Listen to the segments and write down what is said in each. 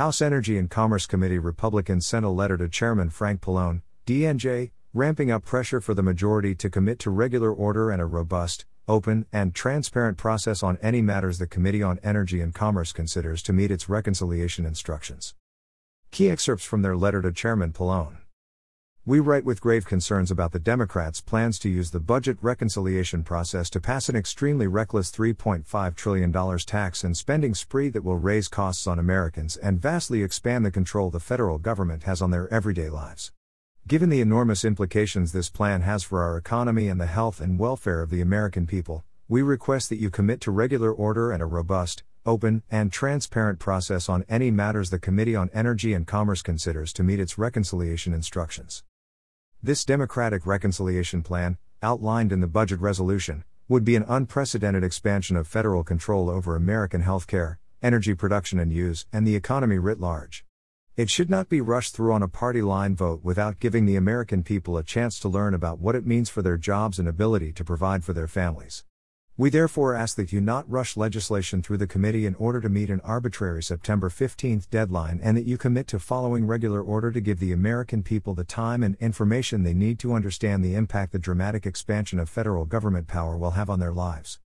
House Energy and Commerce Committee Republicans sent a letter to Chairman Frank Pallone, DNJ, ramping up pressure for the majority to commit to regular order and a robust, open, and transparent process on any matters the Committee on Energy and Commerce considers to meet its reconciliation instructions. Key excerpts from their letter to Chairman Pallone. We write with grave concerns about the Democrats' plans to use the budget reconciliation process to pass an extremely reckless $3.5 trillion tax and spending spree that will raise costs on Americans and vastly expand the control the federal government has on their everyday lives. Given the enormous implications this plan has for our economy and the health and welfare of the American people, we request that you commit to regular order and a robust, open, and transparent process on any matters the Committee on Energy and Commerce considers to meet its reconciliation instructions. This Democratic reconciliation plan, outlined in the budget resolution, would be an unprecedented expansion of federal control over American healthcare, energy production and use, and the economy writ large. It should not be rushed through on a party line vote without giving the American people a chance to learn about what it means for their jobs and ability to provide for their families. We therefore ask that you not rush legislation through the committee in order to meet an arbitrary September 15 deadline and that you commit to following regular order to give the American people the time and information they need to understand the impact the dramatic expansion of federal government power will have on their lives.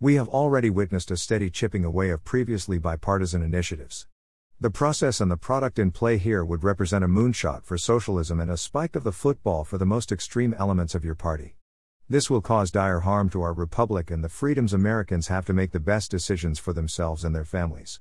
We have already witnessed a steady chipping away of previously bipartisan initiatives. The process and the product in play here would represent a moonshot for socialism and a spike of the football for the most extreme elements of your party. This will cause dire harm to our republic and the freedoms Americans have to make the best decisions for themselves and their families.